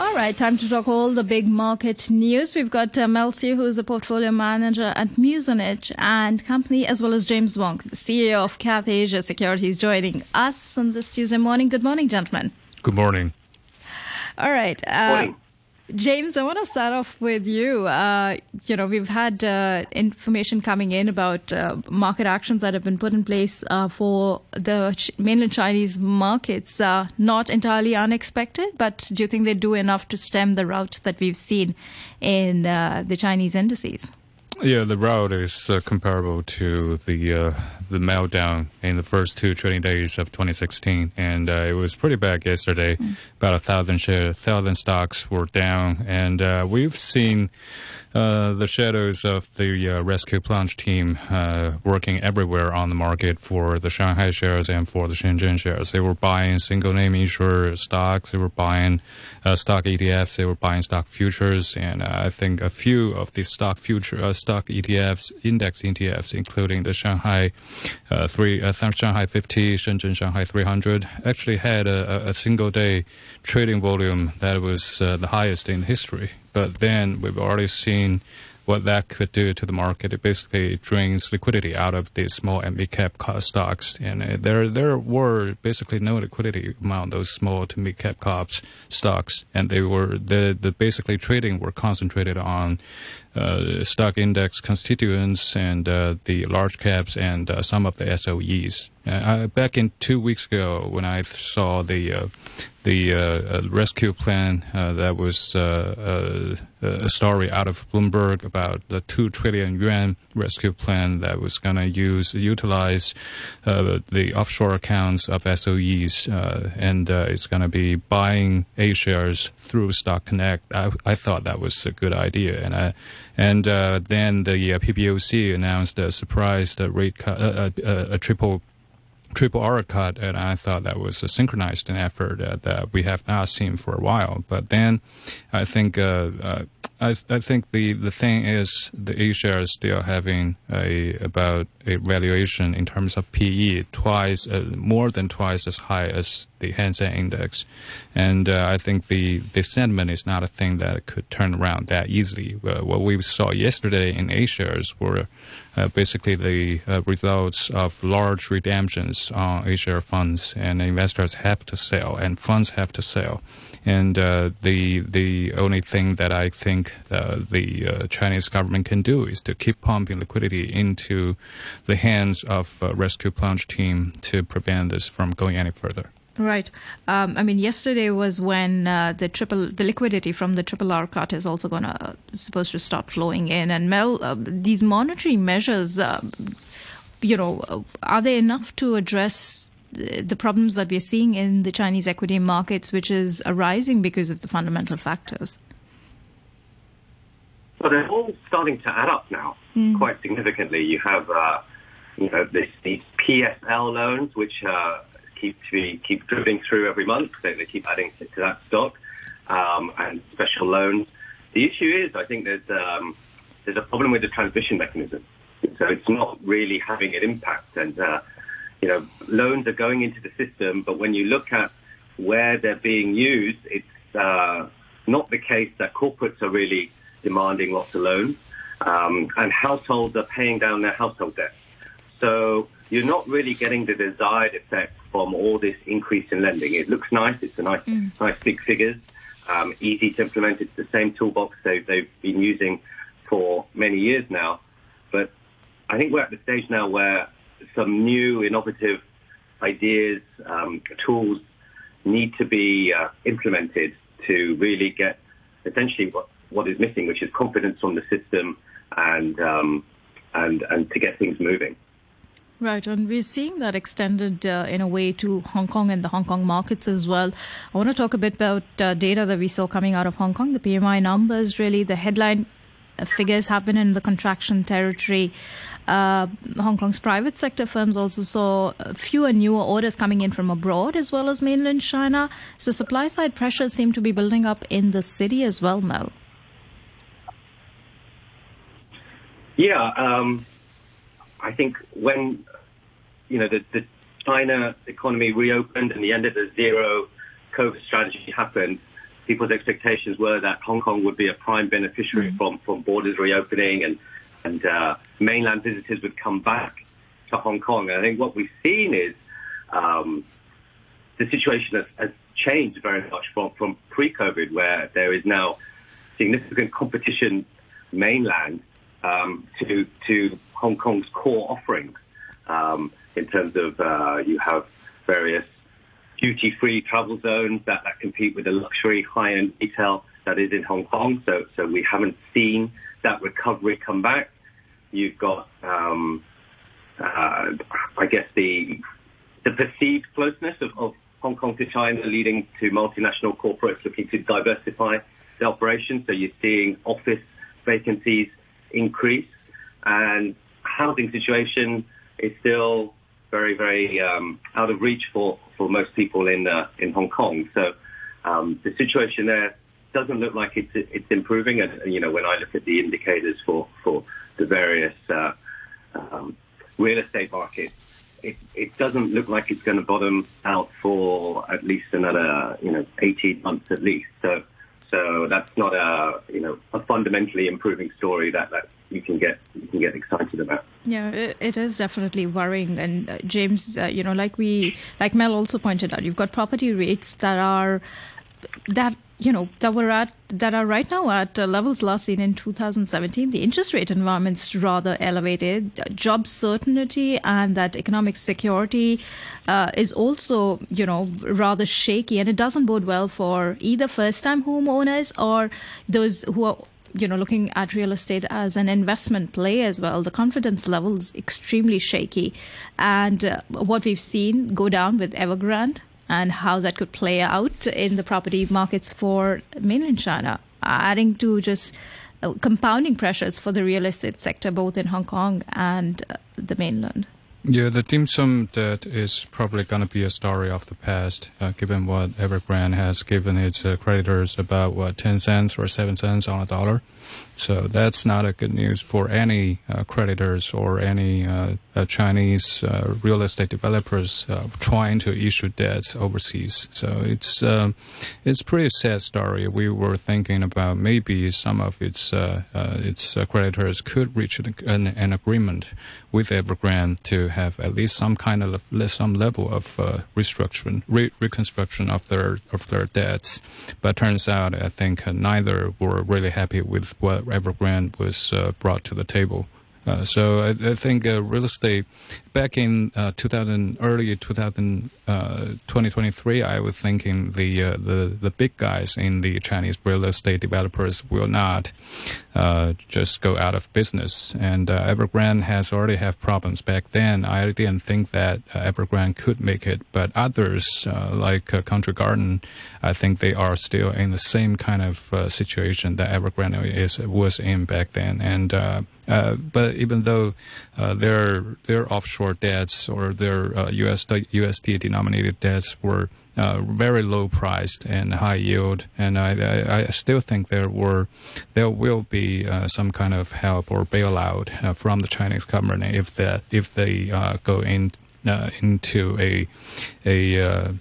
All right, time to talk all the big market news. We've got uh, Mel Siew, who is a portfolio manager at Muzinich and Company, as well as James Wong, the CEO of Cathaysia Securities, joining us on this Tuesday morning. Good morning, gentlemen. Good morning. All right. Uh, Morning. James, I want to start off with you. Uh, you know, we've had uh, information coming in about uh, market actions that have been put in place uh, for the Ch- mainland Chinese markets. Uh, not entirely unexpected, but do you think they do enough to stem the rout that we've seen in uh, the Chinese indices? Yeah, the rout is uh, comparable to the uh, the meltdown in the first two trading days of 2016, and uh, it was pretty bad yesterday. About a thousand share, thousand stocks were down, and uh, we've seen uh, the shadows of the uh, rescue plunge team uh, working everywhere on the market for the Shanghai shares and for the Shenzhen shares. They were buying single name insurer stocks, they were buying uh, stock ETFs, they were buying stock futures, and uh, I think a few of the stock future stock ETFs, index ETFs, including the Shanghai three, Shanghai 50, Shenzhen Shanghai 300, actually had a, a- single day trading volume that was the highest in history. But then we've already seen what that could do to the market. It basically drains liquidity out of the small and mid cap stocks, and uh, there there were basically no liquidity among those small to mid cap stocks, and they were the the basically trading were concentrated on stock index constituents and uh, the large caps and uh, some of the SOEs. Uh, back in two weeks ago, when I saw the uh, the uh, uh, rescue plan uh, that was uh, uh, a story out of Bloomberg about the two trillion yuan rescue plan that was going to use utilize uh, the offshore accounts of SOEs uh, and uh, it's going to be buying A shares through Stock Connect. I, I thought that was a good idea, and I, and uh, then the uh, PBOC announced a surprise uh, rate cut, uh, a triple triple R cut, and I thought that was a synchronized effort that we have not seen for a while. But then, I think uh, uh, I, I think the, the thing is the A share is still having a about a valuation in terms of PE twice uh, more than twice as high as the Hang Seng Index, and uh, I think the the sentiment is not a thing that could turn around that easily. Uh, what we saw yesterday in A shares were uh, basically the uh, results of large redemptions on A share funds, and investors have to sell, and funds have to sell. And uh, the the only thing that I think uh, the uh, Chinese government can do is to keep pumping liquidity into the hands of uh, rescue plunge team to prevent this from going any further. Right. Um, I mean, yesterday was when uh, the triple, the liquidity from the triple R cut is also going to supposed to start flowing in. And Mel, uh, these monetary measures, uh, you know, uh, are they enough to address the problems that we're seeing in the Chinese equity markets, which is arising because of the fundamental factors? Well, they're all starting to add up now quite significantly. You have, uh, you know, this, these PSL loans, which uh, keep to be, keep dripping through every month. They, they keep adding to, to that stock, um, and special loans. The issue is, I think there's um, there's a problem with the transmission mechanism. So it's not really having an impact, and uh, you know, loans are going into the system, but when you look at where they're being used, it's uh, not the case that corporates are really demanding lots of loans, um, and households are paying down their household debt. So you're not really getting the desired effect from all this increase in lending. It looks nice. It's a nice, nice big figures, um, easy to implement. It's the same toolbox they, they've been using for many years now. But I think we're at the stage now where some new innovative ideas, um, tools need to be uh, implemented to really get essentially what, what is missing, which is confidence from the system and, um, and, and to get things moving. Right, and we're seeing that extended uh, in a way to Hong Kong and the Hong Kong markets as well. I want to talk a bit about uh, data that we saw coming out of Hong Kong. The PMI numbers, really, the headline figures have been in the contraction territory. Uh, Hong Kong's private sector firms also saw fewer newer orders coming in from abroad as well as mainland China. So supply side pressures seem to be building up in the city as well, Mel. Yeah, um, I think when you know the, the China economy reopened and the end of the zero COVID strategy happened, people's expectations were that Hong Kong would be a prime beneficiary mm. from, from borders reopening and, and uh, mainland visitors would come back to Hong Kong. And I think what we've seen is um, the situation has, has changed very much from, from pre-COVID, where there is now significant competition mainland um, to to Hong Kong's core offerings um, in terms of uh, you have various duty-free travel zones that, compete with the luxury high-end retail that is in Hong Kong. So we haven't seen that recovery come back. You've got um, uh, I guess the the perceived closeness of, of Hong Kong to China, leading to multinational corporates looking to diversify their operations. So you're seeing office vacancies increase, and housing situation is still very, very um, out of reach for, for most people in uh, in Hong Kong. So um, the situation there doesn't look like it's it's improving. And, you know, when I look at the indicators for for the various uh, um, real estate markets, it, it doesn't look like it's going to bottom out for at least another you know 18 months at least. So so that's not a you know a fundamentally improving story that, that you can get you can get excited about. Yeah, it, is definitely worrying. And uh, James, uh, you know, like we like Mel also pointed out, you've got property rates that are that you know that were at that are right now at uh, levels last seen in 2017 the interest rate environment's rather elevated job certainty and that economic security uh, is also you know rather shaky and it doesn't bode well for either first time homeowners or those who are you know looking at real estate as an investment play as well the confidence level is extremely shaky and uh, what we've seen go down with evergrande and how that could play out in the property markets for mainland China, adding to just uh, compounding pressures for the real estate sector both in Hong Kong and uh, the mainland. Yeah, the dim sum debt is probably going to be a story of the past, uh, given what Evergrande has given its uh, creditors about what ten cents or seven cents on a dollar. So that's not a good news for any uh, creditors or any uh, uh, Chinese uh, real estate developers trying to issue debts overseas. So it's um, it's pretty sad story. We were thinking about maybe some of its its creditors could reach an, an, agreement with Evergrande to have at least some kind of some level of restructuring re- reconstruction of their of their debts. But turns out I think neither were really happy with what Evergrande was uh, brought to the table. Uh, so I, I think uh, real estate back in uh, 2000, early 2000, uh, 2023, I was thinking the uh, the the big guys in the Chinese real estate developers will not uh, just go out of business. And Evergrande has already have problems back then. I didn't think that Evergrande could make it, but others like Country Garden, I think they are still in the same kind of situation that Evergrande is was in back then. And but even though their their offshore debts or their uh, US, USD denominated debts were uh, very low priced and high yield, and I, I, still think there were there will be uh, some kind of help or bailout uh, from the Chinese government if that if they uh, go in uh, into a a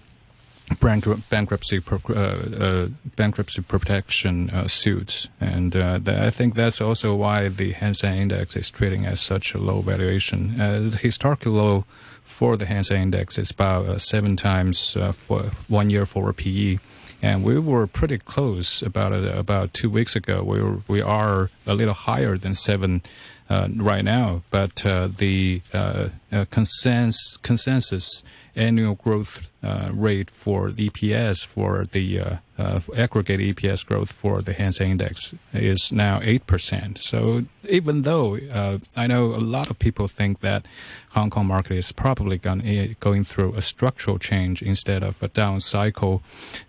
bankruptcy uh, uh, bankruptcy protection uh, suits, and I think that's also why the Hang Seng Index is trading at such a low valuation. the historical low for the Hang Seng Index is about seven times for one year forward PE and we were pretty close about about two weeks ago. We were, we are a little higher than seven uh, right now, but uh, the uh, consensus consensus annual growth uh, rate for EPS for the uh, uh, aggregate EPS growth for the Hang Seng Index is now 8%. So even though I know a lot of people think that Hong Kong market is probably going, eh, going through a structural change instead of a down cycle,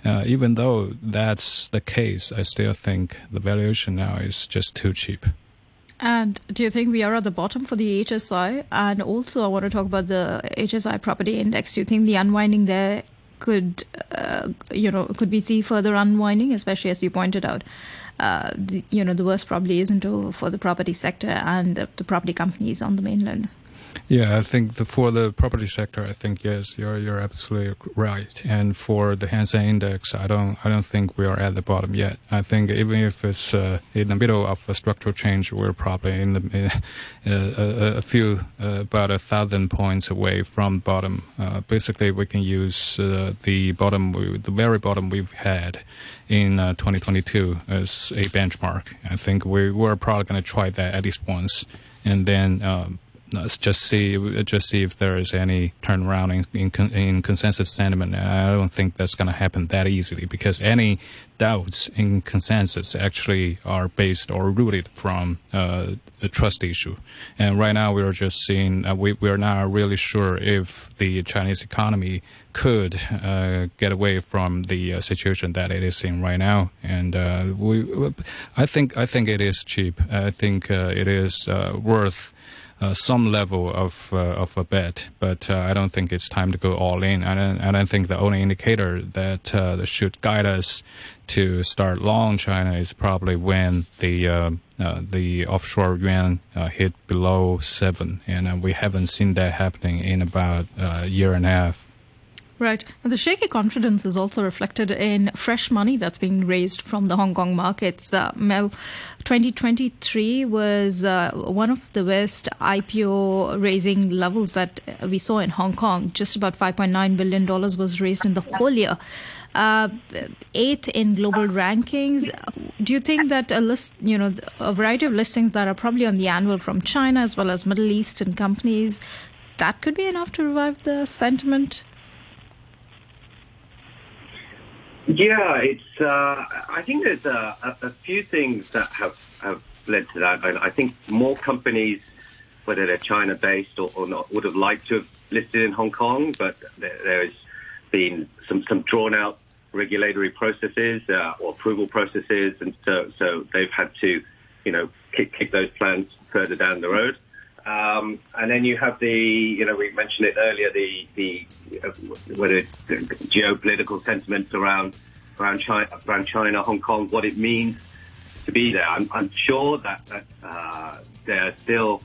even though that's the case, I still think the valuation now is just too cheap. And do you think we are at the bottom for the HSI? And also, I want to talk about the HSI property index. Do you think the unwinding there could, uh, you know, could we see further unwinding, especially as you pointed out? Uh, the, you know, the worst probably isn't over for the property sector and the property companies on the mainland. Yeah, I think the, for the property sector, I think yes, you're you're absolutely right. And for the Hang Seng Index, I don't I don't think we are at the bottom yet. I think even if it's uh, in the middle of a structural change, we're probably in the uh, a, a, few uh, about a thousand points away from bottom. Uh, basically, we can use uh, the bottom, the very bottom we've had in uh, 2022 as a benchmark. I think we we're probably going to try that at least once, and then. Um, let's just see just see if there is any turnaround in, in, in consensus sentiment. I don't think that's going to happen that easily because any doubts in consensus actually are based or rooted from uh, the trust issue. And right now we are just seeing uh, we we are not really sure if the Chinese economy could uh, get away from the uh, situation that it is in right now. And uh, we, I think I think it is cheap. I think uh, it is worth some level of uh, of a bet, but uh, I don't think it's time to go all in. And, and I think the only indicator that, that should guide us to start long China is probably when the uh, uh, the offshore yuan uh, hit below seven, and we haven't seen that happening in about a year and a half. Right. The shaky confidence is also reflected in fresh money that's being raised from the Hong Kong markets. Uh, Mel, 2023 was uh, one of the best IPO raising levels that we saw in Hong Kong. Just about $5.9 billion was raised in the whole year. Uh, eighth in global rankings. Do you think that a list, you know, a variety of listings that are probably on the annual from China as well as Middle Eastern companies, that could be enough to revive the sentiment? Yeah, it's. Uh, I think there's a, a, few things that have, have led to that. I, I think more companies, whether they're China based or, or, not, would have liked to have listed in Hong Kong, but there, there has been some, some drawn out regulatory processes uh, or approval processes, and so so they've had to, you know, kick, kick those plans further down the road. Um, and then you have the, you know, we mentioned it earlier, the, the uh, whether it's geopolitical sentiments around around China, around China, Hong Kong, what it means to be there. I'm, I'm sure that, that uh, there's still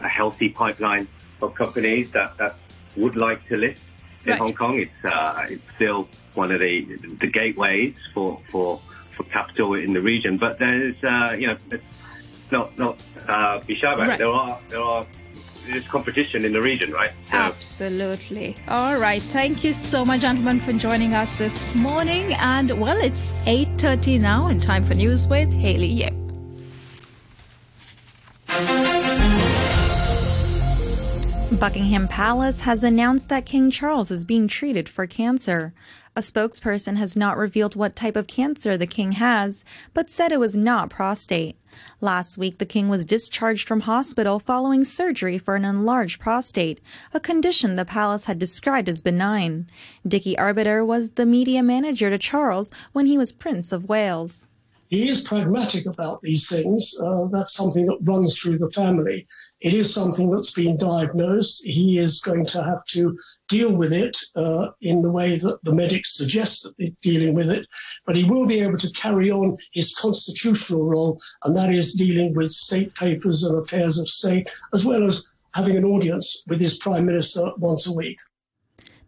a healthy pipeline of companies that, that would like to list in right. Hong Kong. It's uh, it's still one of the the gateways for for for capital in the region. But there's uh, you know not not uh, be shy about right. it. There are there are there's competition in the region, right? So. Absolutely. All right. Thank you so much, gentlemen, for joining us this morning. And well, it's 8:30 now, and time for news with Haley Yip. Buckingham Palace has announced that King Charles is being treated for cancer. A spokesperson has not revealed what type of cancer the king has, but said it was not prostate. Last week, the king was discharged from hospital following surgery for an enlarged prostate, a condition the palace had described as benign. Dickie Arbiter was the media manager to Charles when he was Prince of Wales he is pragmatic about these things. Uh, that's something that runs through the family. It is something that's been diagnosed. He is going to have to deal with it uh, in the way that the medics suggest that they're dealing with it. But he will be able to carry on his constitutional role, and that is dealing with state papers and affairs of state, as well as having an audience with his prime minister once a week.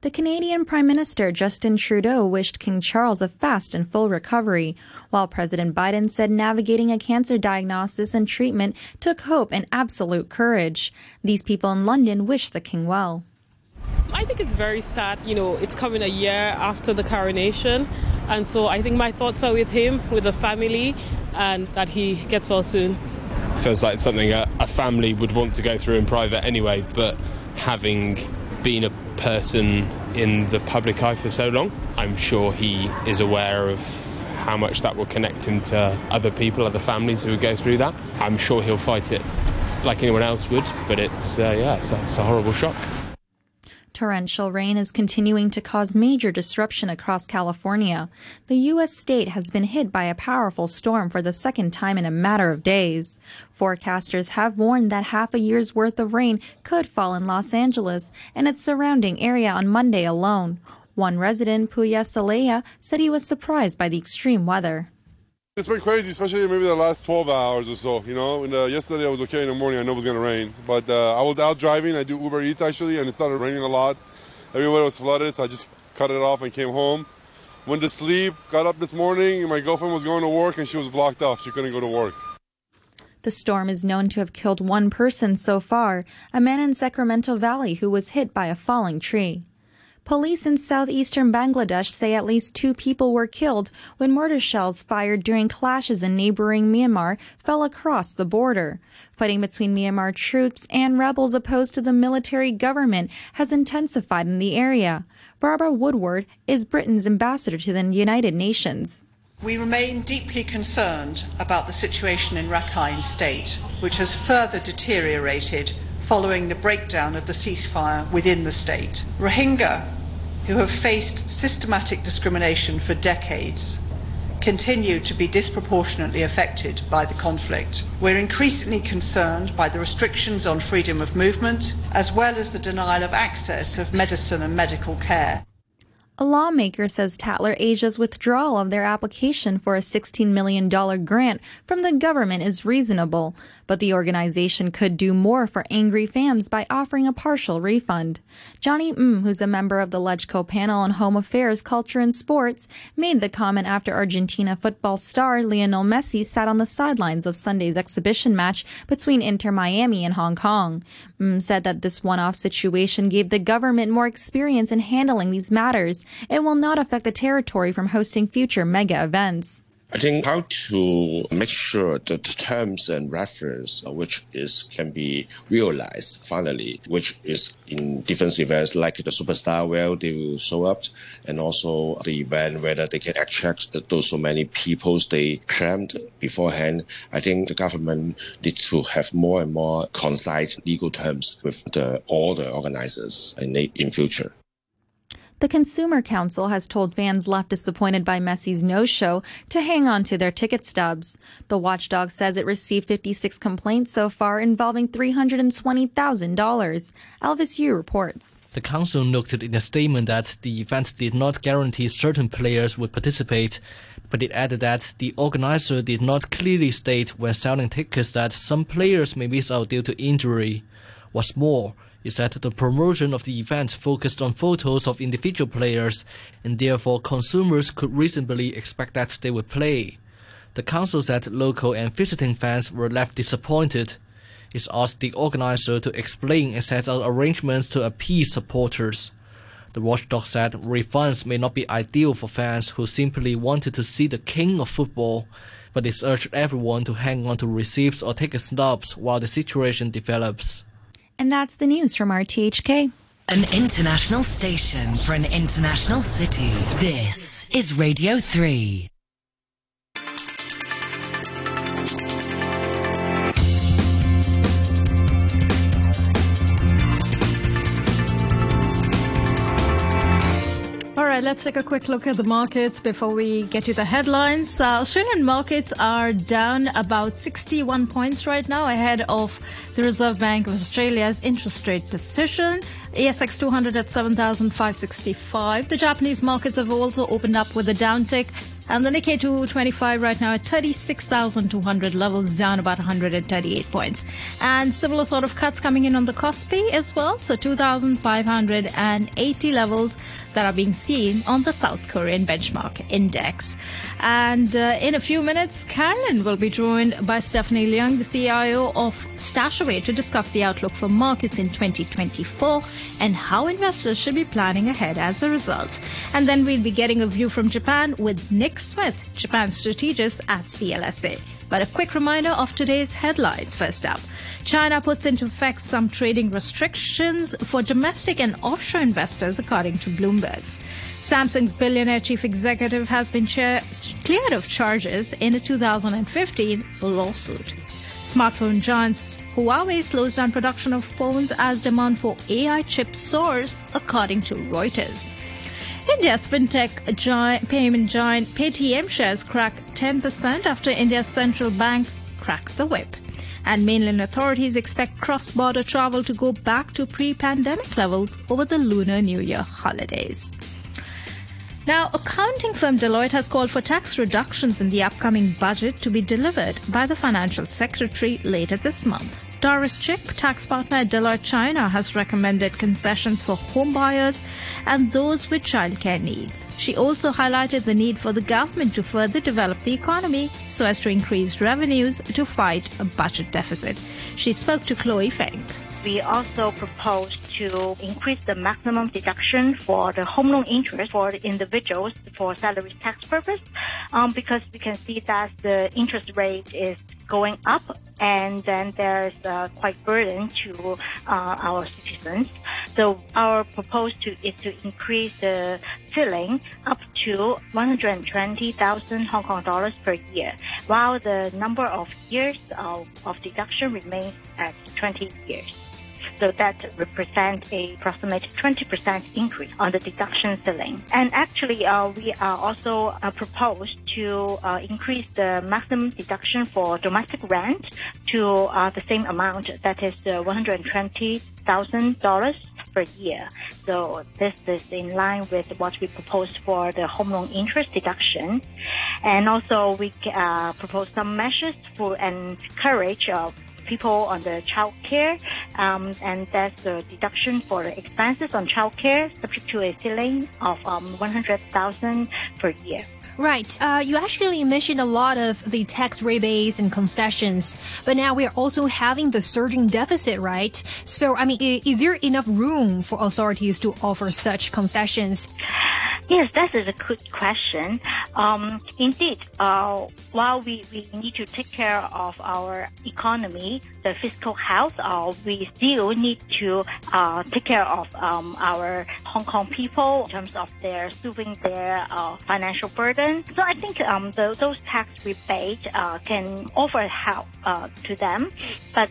The Canadian Prime Minister Justin Trudeau wished King Charles a fast and full recovery, while President Biden said navigating a cancer diagnosis and treatment took hope and absolute courage. These people in London wish the king well. I think it's very sad. You know, it's coming a year after the coronation. And so I think my thoughts are with him, with the family, and that he gets well soon. Feels like something a, a family would want to go through in private anyway, but having been a person in the public eye for so long, I'm sure he is aware of how much that will connect him to other people, other families who go through that. I'm sure he'll fight it like anyone else would, but it's uh, yeah, it's a, it's a horrible shock. Torrential rain is continuing to cause major disruption across California. The U.S. state has been hit by a powerful storm for the second time in a matter of days. Forecasters have warned that half a year's worth of rain could fall in Los Angeles and its surrounding area on Monday alone. One resident, Puya Saleha, said he was surprised by the extreme weather. It's been crazy, especially maybe the last 12 hours or so. You know, and, uh, yesterday I was okay in the morning. I know it was going to rain, but uh, I was out driving. I do Uber Eats actually, and it started raining a lot. Everywhere was flooded, so I just cut it off and came home. Went to sleep. Got up this morning. My girlfriend was going to work, and she was blocked off. She couldn't go to work. The storm is known to have killed one person so far, a man in Sacramento Valley who was hit by a falling tree. Police in southeastern Bangladesh say at least two people were killed when mortar shells fired during clashes in neighboring Myanmar fell across the border. Fighting between Myanmar troops and rebels opposed to the military government has intensified in the area. Barbara Woodward is Britain's ambassador to the United Nations. We remain deeply concerned about the situation in Rakhine State, which has further deteriorated following the breakdown of the ceasefire within the state. Rohingya, who have faced systematic discrimination for decades, continue to be disproportionately affected by the conflict. We're increasingly concerned by the restrictions on freedom of movement, as well as the denial of access of medicine and medical care. A lawmaker says Tatler Asia's withdrawal of their application for a $16 million grant from the government is reasonable, but the organization could do more for angry fans by offering a partial refund. Johnny Ng, who's a member of the LegCo panel on home affairs, culture, and sports, made the comment after Argentina football star Lionel Messi sat on the sidelines of Sunday's exhibition match between Inter Miami and Hong Kong. Ng said that this one-off situation gave the government more experience in handling these matters. It will not affect the territory from hosting future mega events. I think how to make sure that the terms and reference which is can be realized finally, which is in different events like the superstar where they will show up, and also the event whether they can attract those so many people they planned beforehand. I think the government needs to have more and more concise legal terms with the all the organizers in in future. The Consumer Council has told fans left disappointed by Messi's no-show to hang on to their ticket stubs. The watchdog says it received 56 complaints so far involving $320,000. Elvis Yu reports. The council noted in a statement that the event did not guarantee certain players would participate, but it added that the organizer did not clearly state when selling tickets that some players may miss out due to injury. What's more, is that the promotion of the event focused on photos of individual players, and therefore consumers could reasonably expect that they would play. The council said local and visiting fans were left disappointed. It asked the organizer to explain and set out arrangements to appease supporters. The watchdog said refunds may not be ideal for fans who simply wanted to see the king of football, but it urged everyone to hang on to receipts or ticket stubs while the situation develops. And that's the news from RTHK. An international station for an international city. This is Radio 3. Let's take a quick look at the markets before we get to the headlines. Uh, Australian markets are down about 61 points right now ahead of the Reserve Bank of Australia's interest rate decision. ASX 200 at 7,565. The Japanese markets have also opened up with a downtick and the Nikkei 225 right now at 36,200 levels, down about 138 points. And similar sort of cuts coming in on the Kospi as well. So 2,580 levels that are being seen on the South Korean benchmark index. And uh, in a few minutes, Karen will be joined by Stephanie Leung, the CIO of Stashaway, to discuss the outlook for markets in 2024 and how investors should be planning ahead as a result. And then we'll be getting a view from Japan with Nick Smith, Japan strategist at CLSA. But a quick reminder of today's headlines. First up, China puts into effect some trading restrictions for domestic and offshore investors, according to Bloomberg. Samsung's billionaire chief executive has been cha- cleared of charges in a 2015 lawsuit. Smartphone giants Huawei slows down production of phones as demand for AI chips soars, according to Reuters. India's fintech giant, payment giant Paytm shares crack 10% after India's central bank cracks the whip. And mainland authorities expect cross-border travel to go back to pre-pandemic levels over the Lunar New Year holidays. Now, accounting firm Deloitte has called for tax reductions in the upcoming budget to be delivered by the financial secretary later this month. Doris Chick, tax partner at Deloitte China, has recommended concessions for home buyers and those with childcare needs. She also highlighted the need for the government to further develop the economy so as to increase revenues to fight a budget deficit. She spoke to Chloe Feng. We also propose to increase the maximum deduction for the home loan interest for individuals for salary tax purpose, um, because we can see that the interest rate is going up, and then there's uh, quite burden to uh, our citizens. So our proposal is to increase the ceiling up to 120,000 Hong Kong dollars per year, while the number of years of, of deduction remains at 20 years. So that represents a approximate 20% increase on the deduction ceiling. And actually, uh, we are also uh, proposed to uh, increase the maximum deduction for domestic rent to uh, the same amount, that is $120,000 per year. So this is in line with what we proposed for the home loan interest deduction. And also we uh, propose some measures to encourage uh, people on the child care, um, and that's the deduction for the expenses on child care, subject to a ceiling of um, 100,000 per year. Right. Uh, you actually mentioned a lot of the tax rebates and concessions, but now we are also having the surging deficit, right? So, I mean, is there enough room for authorities to offer such concessions? Yes, that is a good question. Um, indeed, uh, while we, we need to take care of our economy, the fiscal health, uh, we still need to uh, take care of um, our Hong Kong people in terms of their soothing their uh, financial burden. So I think um, the, those tax rebates uh, can offer help uh, to them, but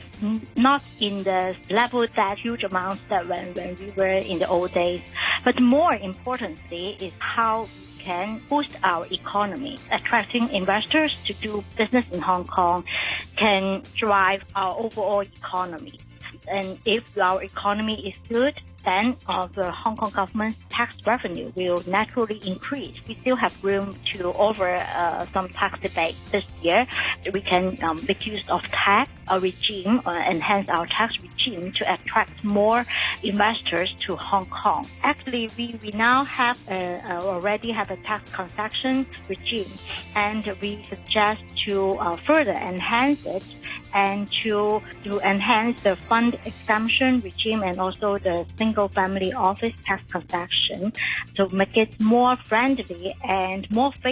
not in the level that huge amounts that when, when we were in the old days. But more importantly, is how we can boost our economy. Attracting investors to do business in Hong Kong can drive our overall economy. And if our economy is good, then uh, the Hong Kong government's tax revenue will naturally increase. We still have room to offer uh, some tax debate this year. We can um, make use of tax uh, regime, enhance our tax regime to attract more investors to Hong Kong. Actually, we, we now have a already have a tax concession regime, and we suggest to uh, further enhance it and to to enhance the fund exemption regime and also the single family office tax concession to make it more friendly and more favorable